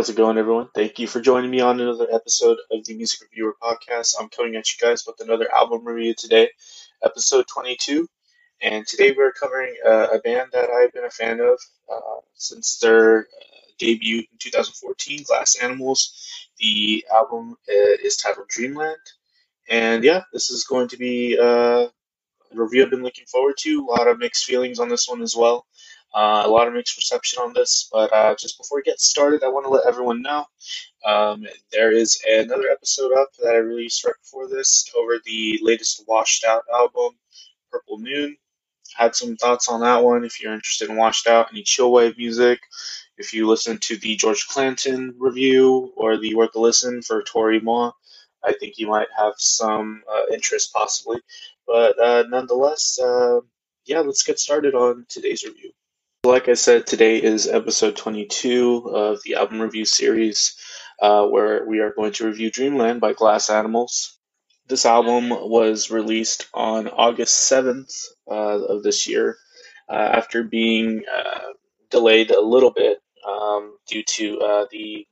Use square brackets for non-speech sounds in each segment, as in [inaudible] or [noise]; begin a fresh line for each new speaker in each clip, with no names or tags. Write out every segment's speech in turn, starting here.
how's it going, everyone? Thank you for joining me on another episode of the Music Reviewer Podcast. I'm coming at you guys with another album review today, episode 22. And today we're covering uh, a band that I've been a fan of uh, since their uh, debut in 2014, Glass Animals. The album uh, is titled Dreamland. And yeah, this is going to be uh, a review I've been looking forward to. A lot of mixed feelings on this one as well. Uh, a lot of mixed reception on this, but uh, just before we get started, I want to let everyone know um, there is another episode up that I released right before this over the latest Washed Out album, Purple Noon. Had some thoughts on that one. If you're interested in Washed Out, any chill wave music, if you listen to the George Clanton review or the Worth a Listen for Tori Moore, I think you might have some uh, interest possibly. But uh, nonetheless, uh, yeah, let's get started on today's review. Like I said, today is episode 22 of the album review series, uh, where we are going to review Dreamland by Glass Animals. This album was released on August 7th uh, of this year, uh, after being uh, delayed a little bit um, due to uh, the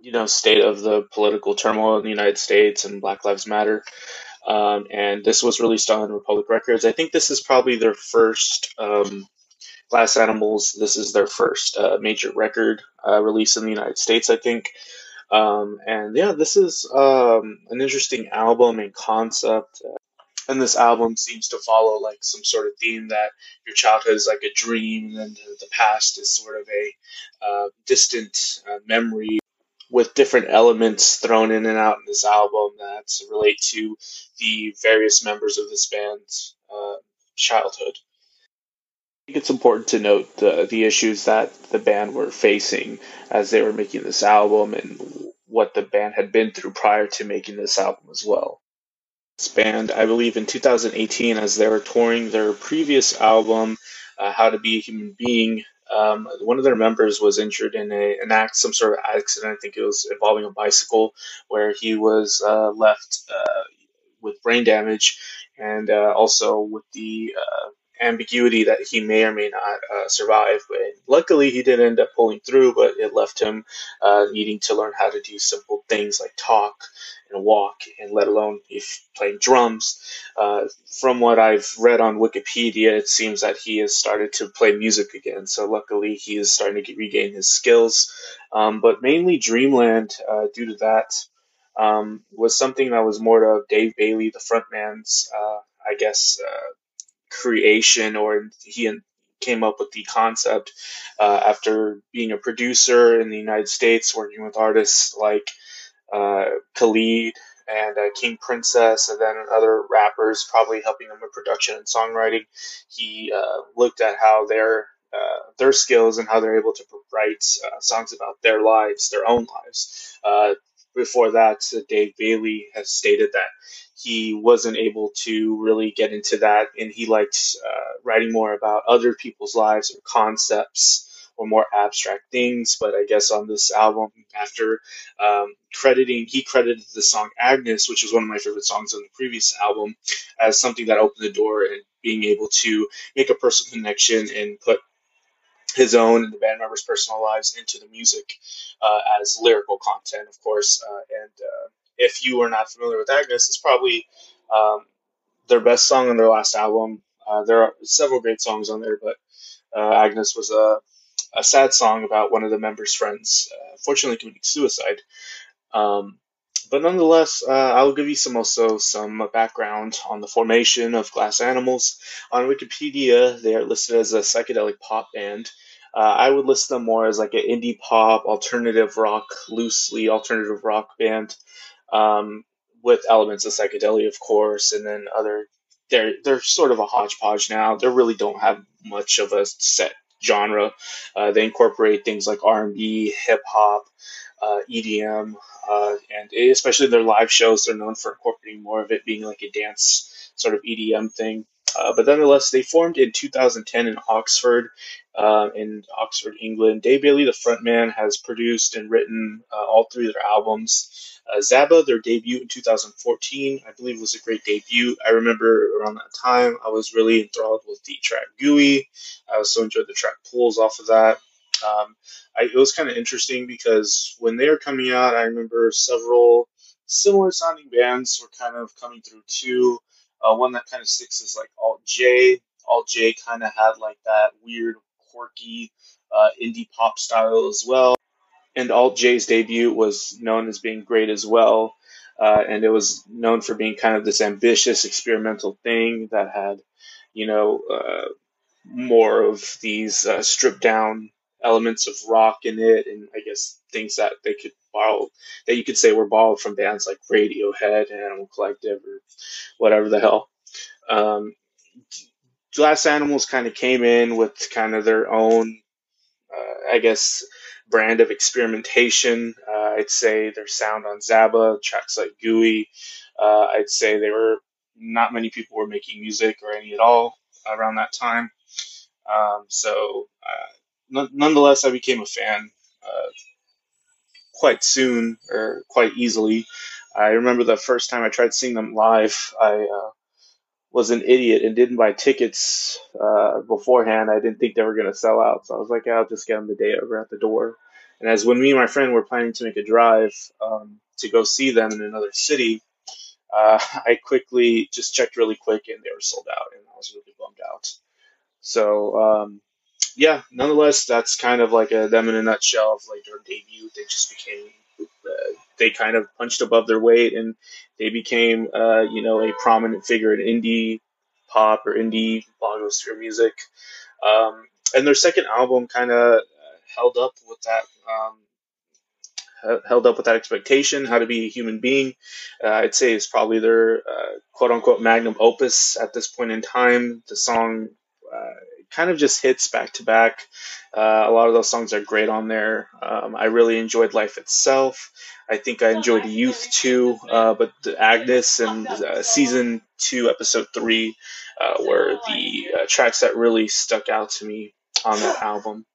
you know state of the political turmoil in the United States and Black Lives Matter. Um, and this was released on Republic Records. I think this is probably their first. Um, Glass Animals. This is their first uh, major record uh, release in the United States, I think. Um, and yeah, this is um, an interesting album and concept. And this album seems to follow like some sort of theme that your childhood is like a dream, and then the, past is sort of a uh, distant uh, memory with different elements thrown in and out in this album that relate to the various members of this band's uh, childhood it's important to note the the issues that the band were facing as they were making this album and what the band had been through prior to making this album as well. This band, I believe, in 2018, as they were touring their previous album, uh, "How to Be a Human Being," um, one of their members was injured in a, an act, some sort of accident. I think it was involving a bicycle, where he was uh, left uh, with brain damage, and uh, also with the uh, ambiguity that he may or may not uh, survive. But luckily, he did end up pulling through, but it left him uh, needing to learn how to do simple things like talk and walk, and let alone if playing drums. Uh, from what I've read on Wikipedia, it seems that he has started to play music again. So luckily, he is starting to regain his skills. Um, but mainly Dreamland, uh, due to that. Um, was something that was more of Dave Bayley, the frontman's, uh, I guess, uh, creation or he came up with the concept uh, after being a producer in the United States, working with artists like uh, Khalid and uh, King Princess, and then other rappers, probably helping them with production and songwriting. He uh, looked at how their uh, their skills and how they're able to write uh, songs about their lives, their own lives. before that, Dave Bayley has stated that he wasn't able to really get into that, and he liked uh, writing more about other people's lives or concepts or more abstract things. But I guess on this album, after um, crediting, he credited the song Agnes, which was one of my favorite songs on the previous album, as something that opened the door and being able to make a personal connection and put his own and the band members' personal lives into the music uh, as lyrical content, of course, uh, and uh, if you are not familiar with Agnes, it's probably um, their best song on their last album. Uh, there are several great songs on there, but uh, Agnes was a, a sad song about one of the members' friends, uh, fortunately committing suicide. Um, but nonetheless, uh, I'll give you some also some background on the formation of Glass Animals. On Wikipedia, they are listed as a psychedelic pop band. Uh, I would list them more as like an indie pop, alternative rock, loosely alternative rock band um, with elements of psychedelia, of course, and then other. They're they're sort of a hodgepodge now. They really don't have much of a set genre. Uh, they incorporate things like R and B, hip hop, uh, EDM, uh, and especially their live shows. They're known for incorporating more of it being like a dance sort of EDM thing. Uh, but nonetheless, they formed in 2010 in Oxford, uh, in Oxford, England. Dave Bayley, the frontman, has produced and written uh, all three of their albums. Uh, Zaba, their debut in 2014, I believe was a great debut. I remember around that time, I was really enthralled with the track Gooey. I also enjoyed the track Pools off of that. Um, I, it was kind of interesting because when they were coming out, I remember several similar sounding bands were kind of coming through too. Uh, one that kind of sticks is like Alt J. Alt J kind of had like that weird, quirky uh, indie pop style as well and Alt J's debut was known as being great as well. Uh, and it was known for being kind of this ambitious experimental thing that had, you know, uh, more of these uh, stripped down elements of rock in it, and I guess things that they could borrow, that you could say were borrowed from bands like Radiohead and Animal Collective or whatever the hell. Um, Glass Animals kind of came in with kind of their own uh, I guess, brand of experimentation. Uh, I'd say their sound on Zaba, tracks like Gooey. Uh, I'd say they were not many people were making music or any at all around that time. Um, so, uh, n- nonetheless, I became a fan uh, quite soon or quite easily. I remember the first time I tried seeing them live. I uh, was an idiot and didn't buy tickets uh, beforehand. I didn't think they were going to sell out, so I was like, "I'll just get them the day over at the door." And as when me and my friend were planning to make a drive um, to go see them in another city, uh, [laughs] I quickly just checked really quick, and they were sold out, and I was really bummed out. So um, yeah, nonetheless, that's kind of like a, them in a nutshell of like their debut. They just they kind of punched above their weight and they became, uh, you know, a prominent figure in indie pop or indie blogosphere music. Um, and their second album kind of held up with that. Um, held up with that expectation, how to be a human being. Uh, I'd say it's probably their uh, quote unquote magnum opus at this point in time. The song uh, kind of just hits back to back. Uh, a lot of those songs are great on there. Um, I really enjoyed Life Itself. I think I enjoyed Youth too, uh, but the Agnes and uh, season two, episode three, uh, were the uh, tracks that really stuck out to me on that [laughs] album.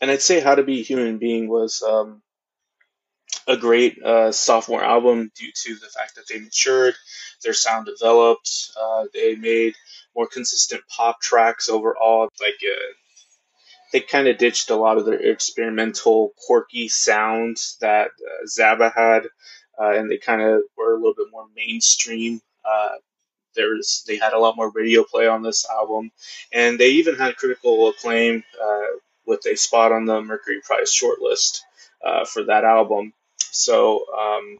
And I'd say How to Be a Human Being was um, a great uh, sophomore album due to the fact that they matured, their sound developed, uh, they made more consistent pop tracks overall. Like uh, they kind of ditched a lot of their experimental, quirky sounds that uh, Zaba had, uh, and they kind of were a little bit more mainstream. Uh, there's they had a lot more radio play on this album, and they even had critical acclaim with a spot on the Mercury Prize shortlist for that album. So um,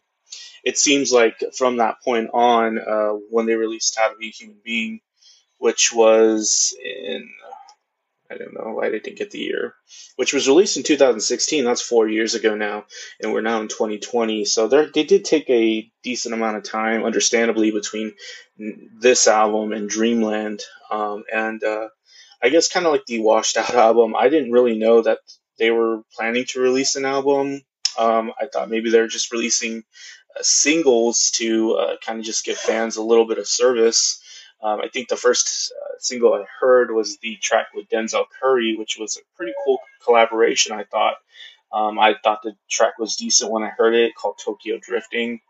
it seems like from that point on, uh, when they released How to Be a Human Being, which was in, I don't know, why I didn't get the year, which was released in 2016. That's four years ago now, and we're now in 2020. So they did take a decent amount of time, understandably, between this album and Dreamland. Um, and uh, I guess kind of like the washed out [laughs] album, I didn't really know that they were planning to release an album um, I thought maybe they're just releasing uh, singles to uh, kind of just give fans a little bit of service. Um, I think the first uh, single I heard was the track with Denzel Curry, which was a pretty cool collaboration. I thought. Um, I thought the track was decent when I heard it, called Tokyo Drifting.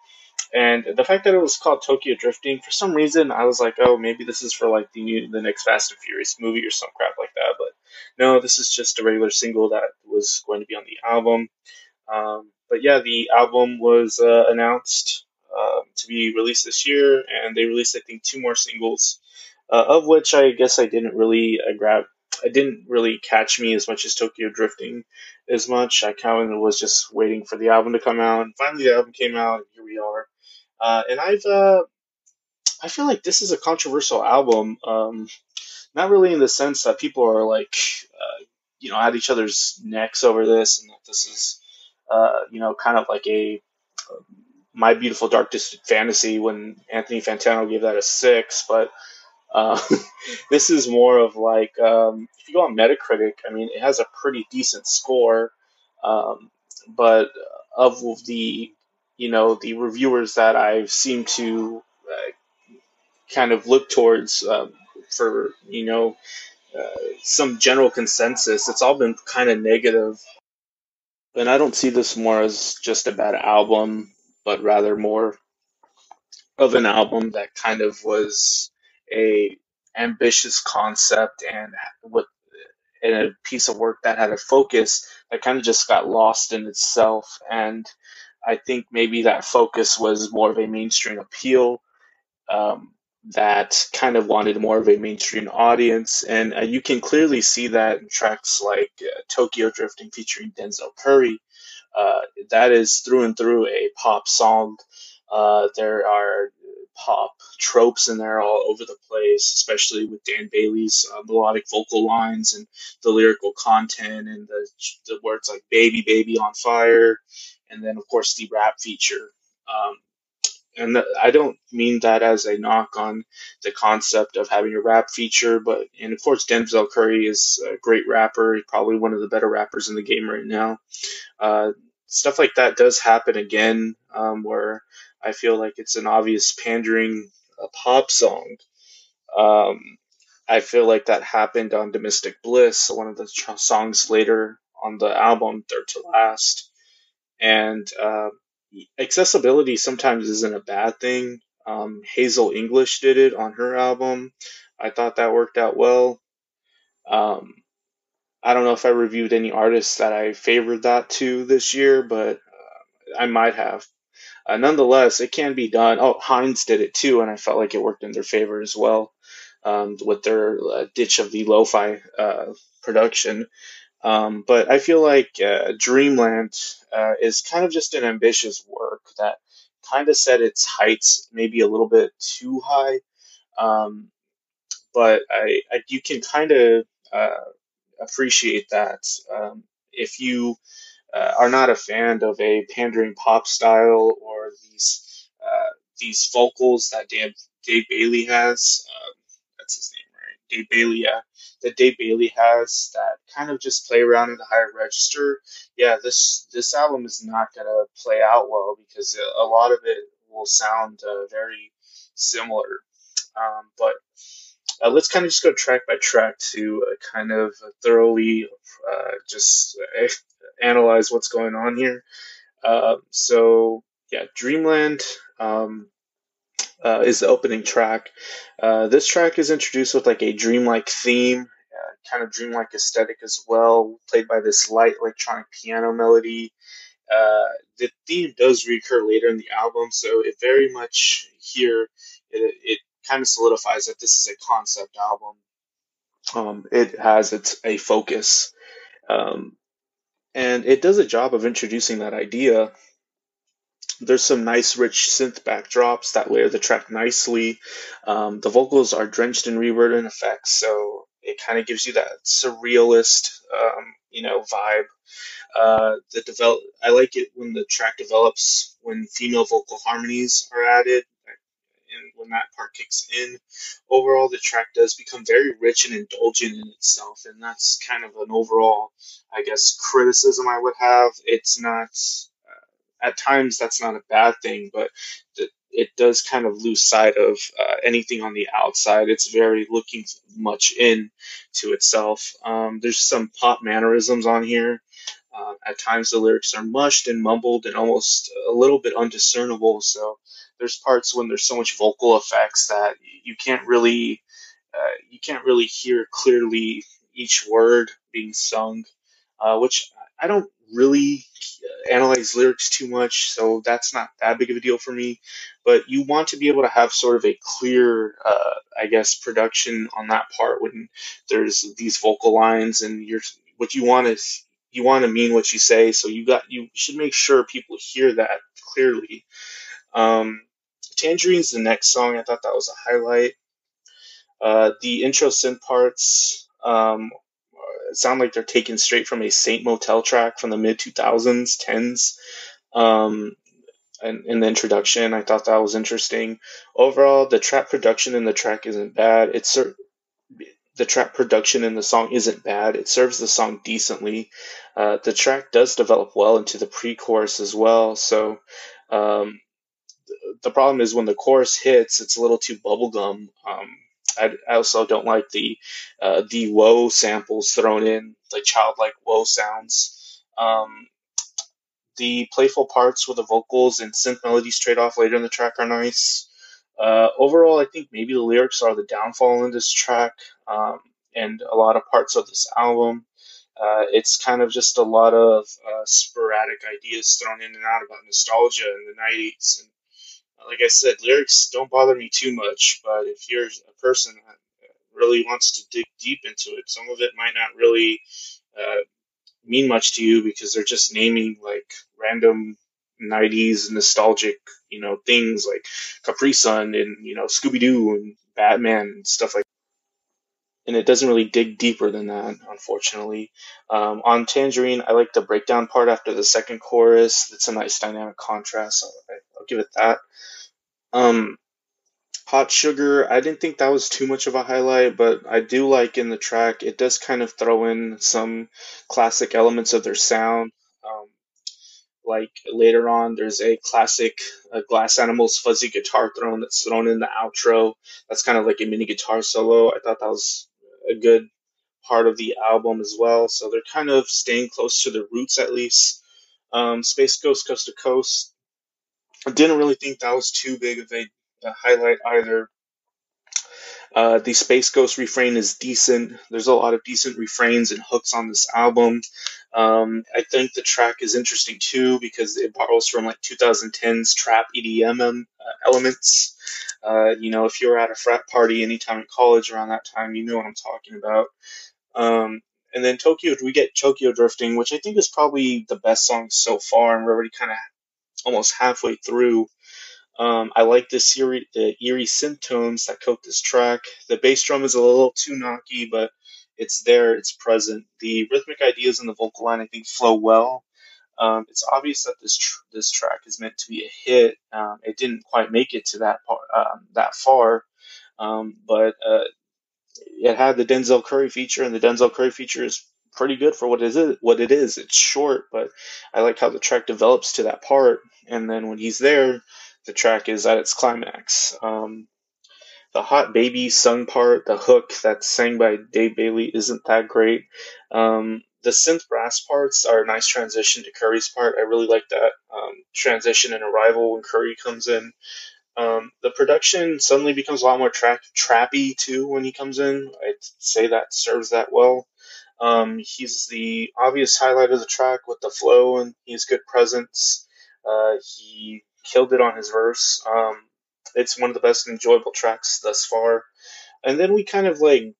And the fact that it was called Tokyo Drifting, for some reason, I was like, oh, maybe this is for like the new, the next Fast and Furious movie or some crap like that. But no, this is just a regular single that was going to be on the album. Um, but yeah, the album was uh, announced um, to be released this year, and they released I think two more singles, uh, of which I guess I didn't really uh, grab. I didn't really catch me as much as Tokyo Drifting as much. I kind of was just waiting for the album to come out, and finally the album came out, and here we are. Uh, and I've uh, I feel like this is a controversial album. Um, not really in the sense that people are like, uh, you know, at each other's necks over this, and that this is uh, you know, kind of like a My Beautiful Dark Twisted Fantasy when Anthony Fantano gave that a six, but uh, [laughs] this is more of like um, if you go on Metacritic, I mean, it has a pretty decent score, um, but of the you know the reviewers that I've seemed to uh, kind of look towards um, for you know uh, some general consensus, it's all been kind of negative and I don't see this more as just a bad album, but rather more of an album that kind of was a ambitious concept and with and a piece of work that had a focus that kind of just got lost in itself. And I think maybe that focus was more of a mainstream appeal um, that kind of wanted more of a mainstream audience. And uh, you can clearly see that in tracks like uh, Tokyo Drifting featuring Denzel Curry. Uh, that is through and through a pop song. Uh, there are pop tropes in there all over the place, especially with Dan Bayley's uh, melodic vocal lines and the lyrical content and the, the words like baby, baby on fire. And then, of course, the rap feature. Um, and I don't mean that as a knock on the concept of having a rap feature, but and of course Denzel Curry is a great rapper, He's probably one of the better rappers in the game right now. Uh, stuff like that does happen again, um, where I feel like it's an obvious pandering a pop song. Um, I feel like that happened on Domestic Bliss, one of the songs later on the album, Third to Last. And uh, accessibility sometimes isn't a bad thing. Um, Hazel English did it on her album. I thought that worked out well. Um, I don't know if I reviewed any artists that I favored that to this year, but uh, I might have. Uh, nonetheless, it can be done. Oh, Hinds did it too, and I felt like it worked in their favor as well um, with their uh, ditch of the lo-fi uh, production. Um, but I feel like uh, Dreamland uh, is kind of just an ambitious work that kind of set its heights maybe a little bit too high. Um, but I, I, you can kind of uh, appreciate that um, if you uh, are not a fan of a pandering pop style or these uh, these vocals that Dave, Dave Bayley has. Um, that's his name, right? Dave Bayley, yeah. That Dave Bayley has that kind of just play around in the higher register. Yeah, this this album is not gonna play out well because a lot of it will sound uh, very similar. Um, but uh, let's kind of just go track by track to uh, kind of thoroughly uh, just uh, analyze what's going on here. Uh, so yeah, Dreamland um, uh, is the opening track. Uh, this track is introduced with like a dreamlike theme, uh, kind of dreamlike aesthetic as well, played by this light electronic piano melody. Uh, the theme does recur later in the album, so it very much here it, it kind of solidifies that this is a concept album. Um, it has its a focus. Um, and it does a job of introducing that idea. There's some nice, rich synth backdrops that layer the track nicely. Um, the vocals are drenched in reverb and effects, so it kind of gives you that surrealist, um, you know, vibe. Uh, the develop, I like it when the track develops when female vocal harmonies are added and when that part kicks in, overall the track does become very rich and indulgent in itself, and that's kind of an overall, I guess, criticism I would have. It's not, at times that's not a bad thing, but the, it does kind of lose sight of uh, anything on the outside. It's very looking much in to itself. Um, there's some pop mannerisms on here. Uh, at times the lyrics are mushed and mumbled and almost a little bit undiscernible. So there's parts when there's so much vocal effects that you can't really uh, you can't really hear clearly each word being sung, uh, which I don't really analyze lyrics too much, so that's not that big of a deal for me. But you want to be able to have sort of a clear, uh, I guess, production on that part when there's these vocal lines and you're what you want is you want to mean what you say, so you got you should make sure people hear that clearly. Um, Tangerine's the next song. I thought that was a highlight. Uh, the intro synth parts um, sound like they're taken straight from a Saint Motel track from the mid 2000s, 10s. Um, and in the introduction, I thought that was interesting. Overall, the track production in the track isn't bad. It's the track production in the song isn't bad. It serves the song decently. Uh, the track does develop well into the pre-chorus as well. So um, the problem is when the chorus hits, it's a little too bubblegum. Um, I, also don't like the uh, the whoa samples thrown in, the childlike whoa sounds. Um, the playful parts with the vocals and synth melodies trade off later in the track are nice. Uh, overall, I think maybe the lyrics are the downfall in this track. Um, and a lot of parts of this album. Uh, it's kind of just a lot of uh, sporadic ideas thrown in and out about nostalgia in the 90s. And like I said, lyrics don't bother me too much, but if you're a person that really wants to dig deep into it, some of it might not really uh, mean much to you because they're just naming like random 90s nostalgic, you know, things like Capri Sun and, you know, Scooby Doo and Batman and stuff like that. and it doesn't really dig deeper than that, unfortunately. Um, on Tangerine, I like the breakdown part after the second chorus. It's a nice dynamic contrast. I, give it that. Um, Hot Sugar, I didn't think that was too much of a highlight, but I do like in the track, it does kind of throw in some classic elements of their sound. Um, like later on, there's a classic uh, Glass Animals fuzzy guitar thrown that's thrown in the outro. That's kind of like a mini guitar solo. I thought that was a good part of the album as well. So they're kind of staying close to their roots at least. Um, Space Ghost Coast to Coast. I didn't really think that was too big of a, a highlight either. Uh, the Space Ghost refrain is decent. There's a lot of decent refrains and hooks on this album. Um, I think the track is interesting too because it borrows from like 2010's trap EDM uh, elements. Uh, you know, if you were at a frat party anytime in college around that time, you know what I'm talking about. Um, and then Tokyo, we get Tokyo Drifting, which I think is probably the best song so far, and we're already kind of almost halfway through. Um, I like this eerie, the eerie that coat this track. The bass drum is a little too knocky, but it's there, it's present. The rhythmic ideas in the vocal line, I think, flow well. Um, it's obvious that this tr- this track is meant to be a hit. Um, it didn't quite make it to that part, um, that far, um, but uh, it had the Denzel Curry feature, and the Denzel Curry feature is pretty good for what it is. What it is, it's short, but I like how the track develops to that part, and then when he's there, the track is at its climax. Um, the hot baby sung part, the hook that's sang by Dave Bayley isn't that great. Um, the synth brass parts are a nice transition to Curry's part. I really like that um, transition and arrival when Curry comes in. Um, the production suddenly becomes a lot more tra- trappy too when he comes in. I'd say that serves that well. Um, he's the obvious highlight of the track with the flow and he has good presence. Uh, he killed it on his verse. Um, it's one of the best enjoyable tracks thus far. And then we kind of like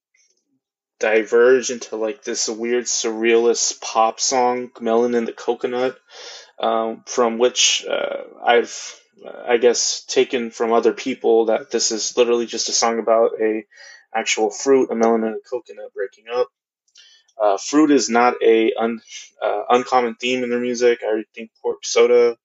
diverge into like this weird surrealist pop song, Melon and the Coconut, um, from which uh, I've, I guess, taken from other people that this is literally just a song about a actual fruit, a melon and a coconut breaking up. Uh, fruit is not a un, uh, uncommon theme in their music. I think Pork Soda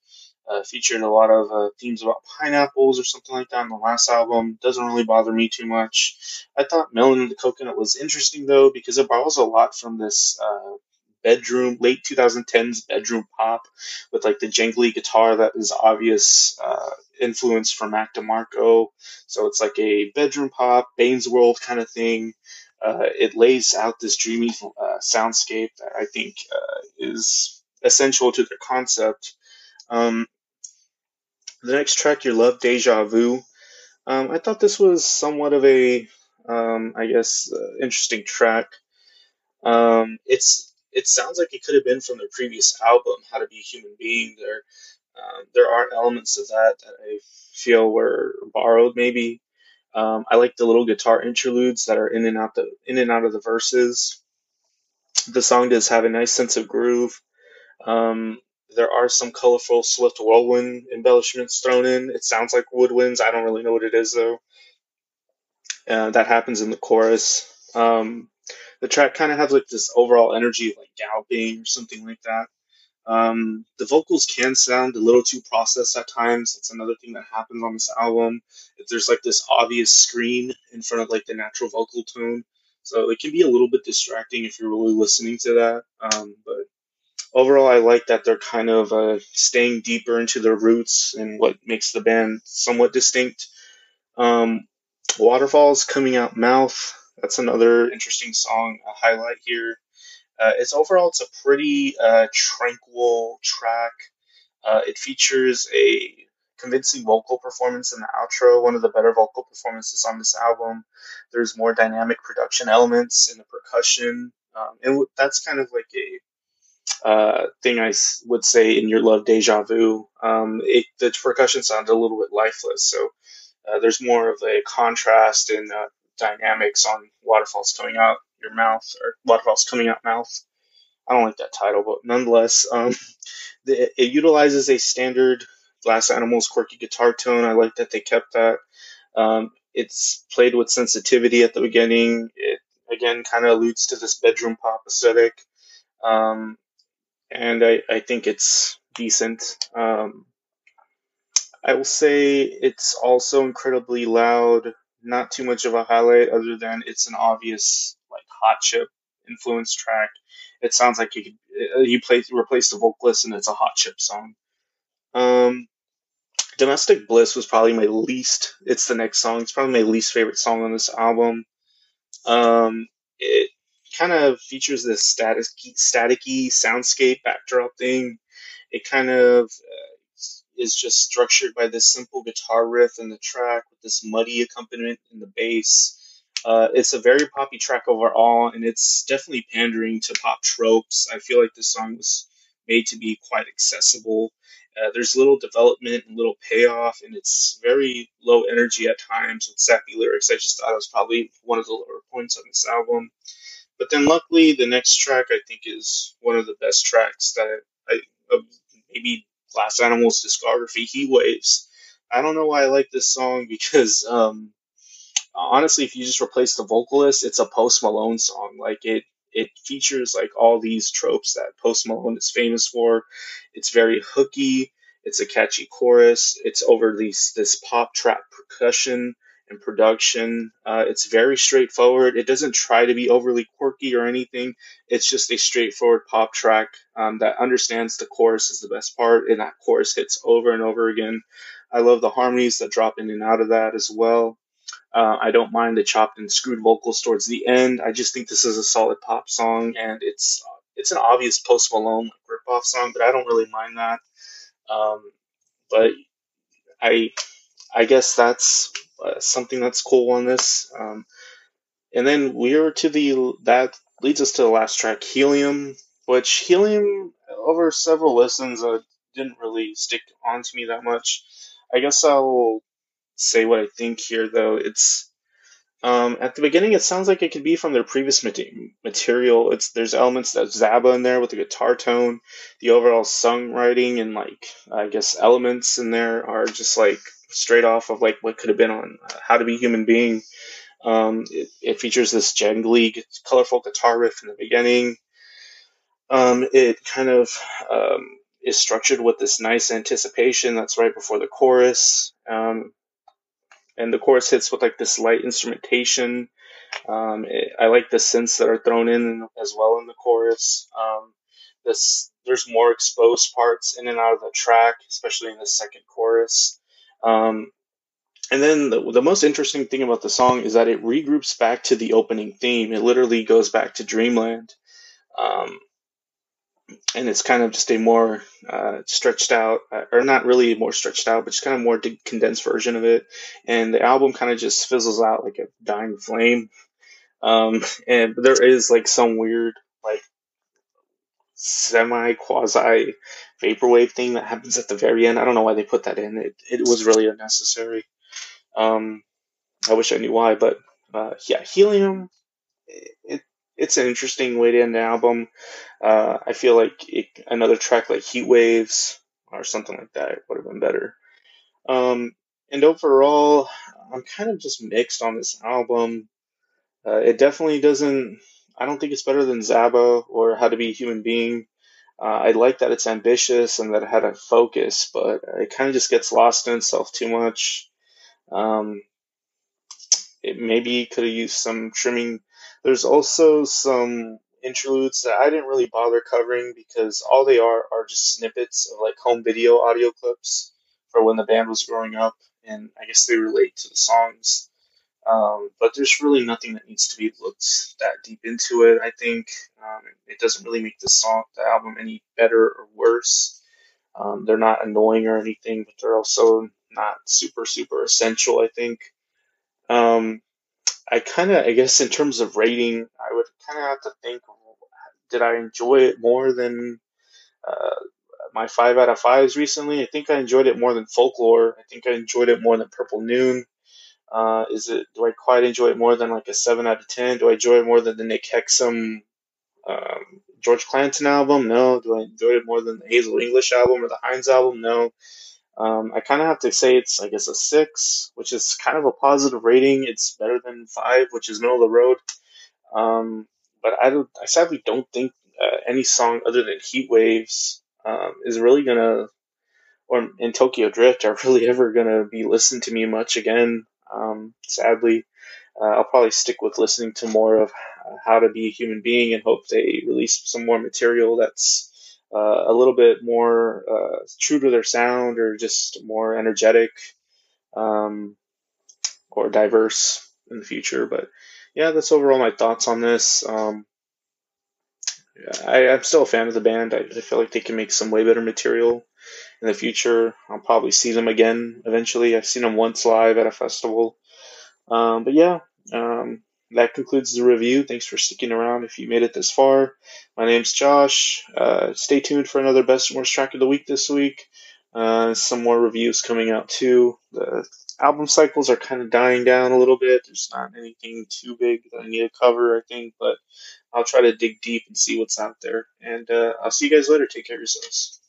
uh, featured a lot of uh, themes about pineapples or something like that in the last album. Doesn't really bother me too much. I thought Melon and the Coconut was interesting though because it borrows a lot from this uh, bedroom, late 2010s bedroom pop with like the jangly guitar that is obvious uh, influence from Mac DeMarco. So it's like a bedroom pop, Bane's World kind of thing. Uh, it lays out this dreamy uh, soundscape that I think uh, is essential to their concept. Um, the next track, Your Love, Deja Vu. Um, I thought this was somewhat of a, um, I guess, uh, interesting track. Um, it's it sounds like it could have been from their previous album, How to Be a Human Being. There, um, there are elements of that that I feel were borrowed, maybe. Um, I like the little guitar interludes that are in and out the in and out of the verses. The song does have a nice sense of groove. Um, there are some colorful swift whirlwind embellishments thrown in. It sounds like woodwinds. I don't really know what it is though. Uh, that happens in the chorus. Um, the track kind of has like this overall energy like galloping or something like that. Um, the vocals can sound a little too processed at times. That's another thing that happens on this album. If there's like this obvious screen in front of like the natural vocal tone, so it can be a little bit distracting if you're really listening to that. Um, but overall, I like that they're kind of uh, staying deeper into their roots and what makes the band somewhat distinct. Um, Waterfalls coming out mouth. That's another interesting song, a highlight here. Uh, it's overall it's a pretty uh, tranquil track. Uh, it features a convincing vocal performance in the outro, one of the better vocal performances on this album. There's more dynamic production elements in the percussion, um, and that's kind of like a uh, thing I would say in Your Love Deja Vu. Um, it, the percussion sounded a little bit lifeless, so uh, there's more of a contrast in uh, dynamics on waterfalls coming out your mouth or waterfalls coming out mouth. I don't like that title, but nonetheless, um, [laughs] the, it utilizes a standard Glass Animals quirky guitar tone. I like that they kept that. Um, it's played with sensitivity at the beginning. It again kind of alludes to this bedroom pop aesthetic, um, and I, I think it's decent. Um, I will say it's also incredibly loud. Not too much of a highlight, other than it's an obvious Hot Chip influence track. It sounds like you could, uh, you play replace the vocalist and it's a Hot Chip song. Um, Domestic Bliss was probably my least. It's the next song. It's probably my least favorite song on this album. Um, it kind of features this static, staticky soundscape backdrop thing. It kind of uh, is just structured by this simple guitar riff in the track with this muddy accompaniment in the bass. Uh, it's a very poppy track overall, and it's definitely pandering to pop tropes. I feel like this song was made to be quite accessible. Uh, there's little development and little payoff, and it's very low energy at times with sappy lyrics. I just thought it was probably one of the lower points on this album. But then, luckily, the next track I think is one of the best tracks that I, I maybe Glass Animals discography, Heat Waves. I don't know why I like this song because um, honestly, if you just replace the vocalist, it's a Post Malone song. Like it, it features like all these tropes that Post Malone is famous for. It's very hooky. It's a catchy chorus. It's over these this pop trap percussion and production. Uh, it's very straightforward. It doesn't try to be overly quirky or anything. It's just a straightforward pop track um, that understands the chorus is the best part, and that chorus hits over and over again. I love the harmonies that drop in and out of that as well. Uh, I don't mind the chopped and screwed vocals towards the end. I just think this is a solid pop song, and it's it's an obvious Post Malone ripoff song, but I don't really mind that. Um, but I I guess that's uh, something that's cool on this. Um, and then we're to the that leads us to the last track, Helium, which Helium over several listens uh, didn't really stick onto me that much. I guess I'll say what I think here, though. It's um, at the beginning, it sounds like it could be from their previous material. It's there's elements of Zaba in there with the guitar tone. The overall songwriting and like I guess elements in there are just like straight off of like what could have been on uh, How to Be Human Being. Um, it, it, features this jangly, colorful guitar riff in the beginning. Um, it kind of um, is structured with this nice anticipation that's right before the chorus. Um, and the chorus hits with like this light instrumentation. Um, it, I like the synths that are thrown in as well in the chorus. Um, this there's more exposed parts in and out of the track, especially in the second chorus. Um, and then the, the most interesting thing about the song is that it regroups back to the opening theme. It literally goes back to Dreamland. Um, and it's kind of just a more uh, stretched out, uh, or not really more stretched out, but just kind of more condensed version of it. And the album kind of just fizzles out like a dying flame. Um, and there is like some weird, like semi quasi vaporwave thing that happens at the very end. I don't know why they put that in. It it was really unnecessary. Um, I wish I knew why, but uh, yeah, Helium. It, it's an interesting way to end the album. Uh, I feel like it, another track like Heat Waves or something like that would have been better. Um, and overall, I'm kind of just mixed on this album. Uh, it definitely doesn't. I don't think it's better than Zaba or How to Be a Human Being. Uh, I like that it's ambitious and that it had a focus, but it kind of just gets lost in itself too much. Um, it maybe could have used some trimming there's also some interludes that I didn't really bother covering because all they are are just snippets of like home video audio clips for when the band was growing up, and I guess they relate to the songs. Um, but there's really nothing that needs to be looked that deep into it. I think um, it doesn't really make the song, the album, any better or worse. Um, they're not annoying or anything, but they're also not super super essential. I think. Um, I kind of, I guess, in terms of rating, I would kind of have to think: Did I enjoy it more than uh, my five out of fives recently? I think I enjoyed it more than Folklore. I think I enjoyed it more than Purple Noon. Uh, is it? Do I quite enjoy it more than like a seven out of ten? Do I enjoy it more than the Nick Hexum um, George Clanton album? No. Do I enjoy it more than the Hazel English album or the Hinds album? No. Um, I kind of have to say it's, I guess, a six, which is kind of a positive rating. It's better than five, which is middle of the road. Um, but I, don't, I sadly don't think uh, any song other than Heat Waves um, is really gonna, or in Tokyo Drift, are [laughs] really ever gonna be listened to me much again. Um, sadly, uh, I'll probably stick with listening to more of uh, How to Be a Human Being and hope they release some more material that's uh, a little bit more uh, true to their sound or just more energetic um, or diverse in the future. But yeah, that's overall my thoughts on this. Um, I, am still a fan of the band. I, I, feel like they can make some way better material in the future. I'll probably see them again eventually. I've seen them once live at a festival. Um, but yeah, um, that concludes the review. Thanks for sticking around if you made it this far. My name's Josh. Uh, stay tuned for another Best and Worst track of the week this week. Uh, some more reviews coming out too. The album cycles are kind of dying down a little bit. There's not anything too big that I need to cover, I think, but I'll try to dig deep and see what's out there. And uh, I'll see you guys later. Take care of yourselves.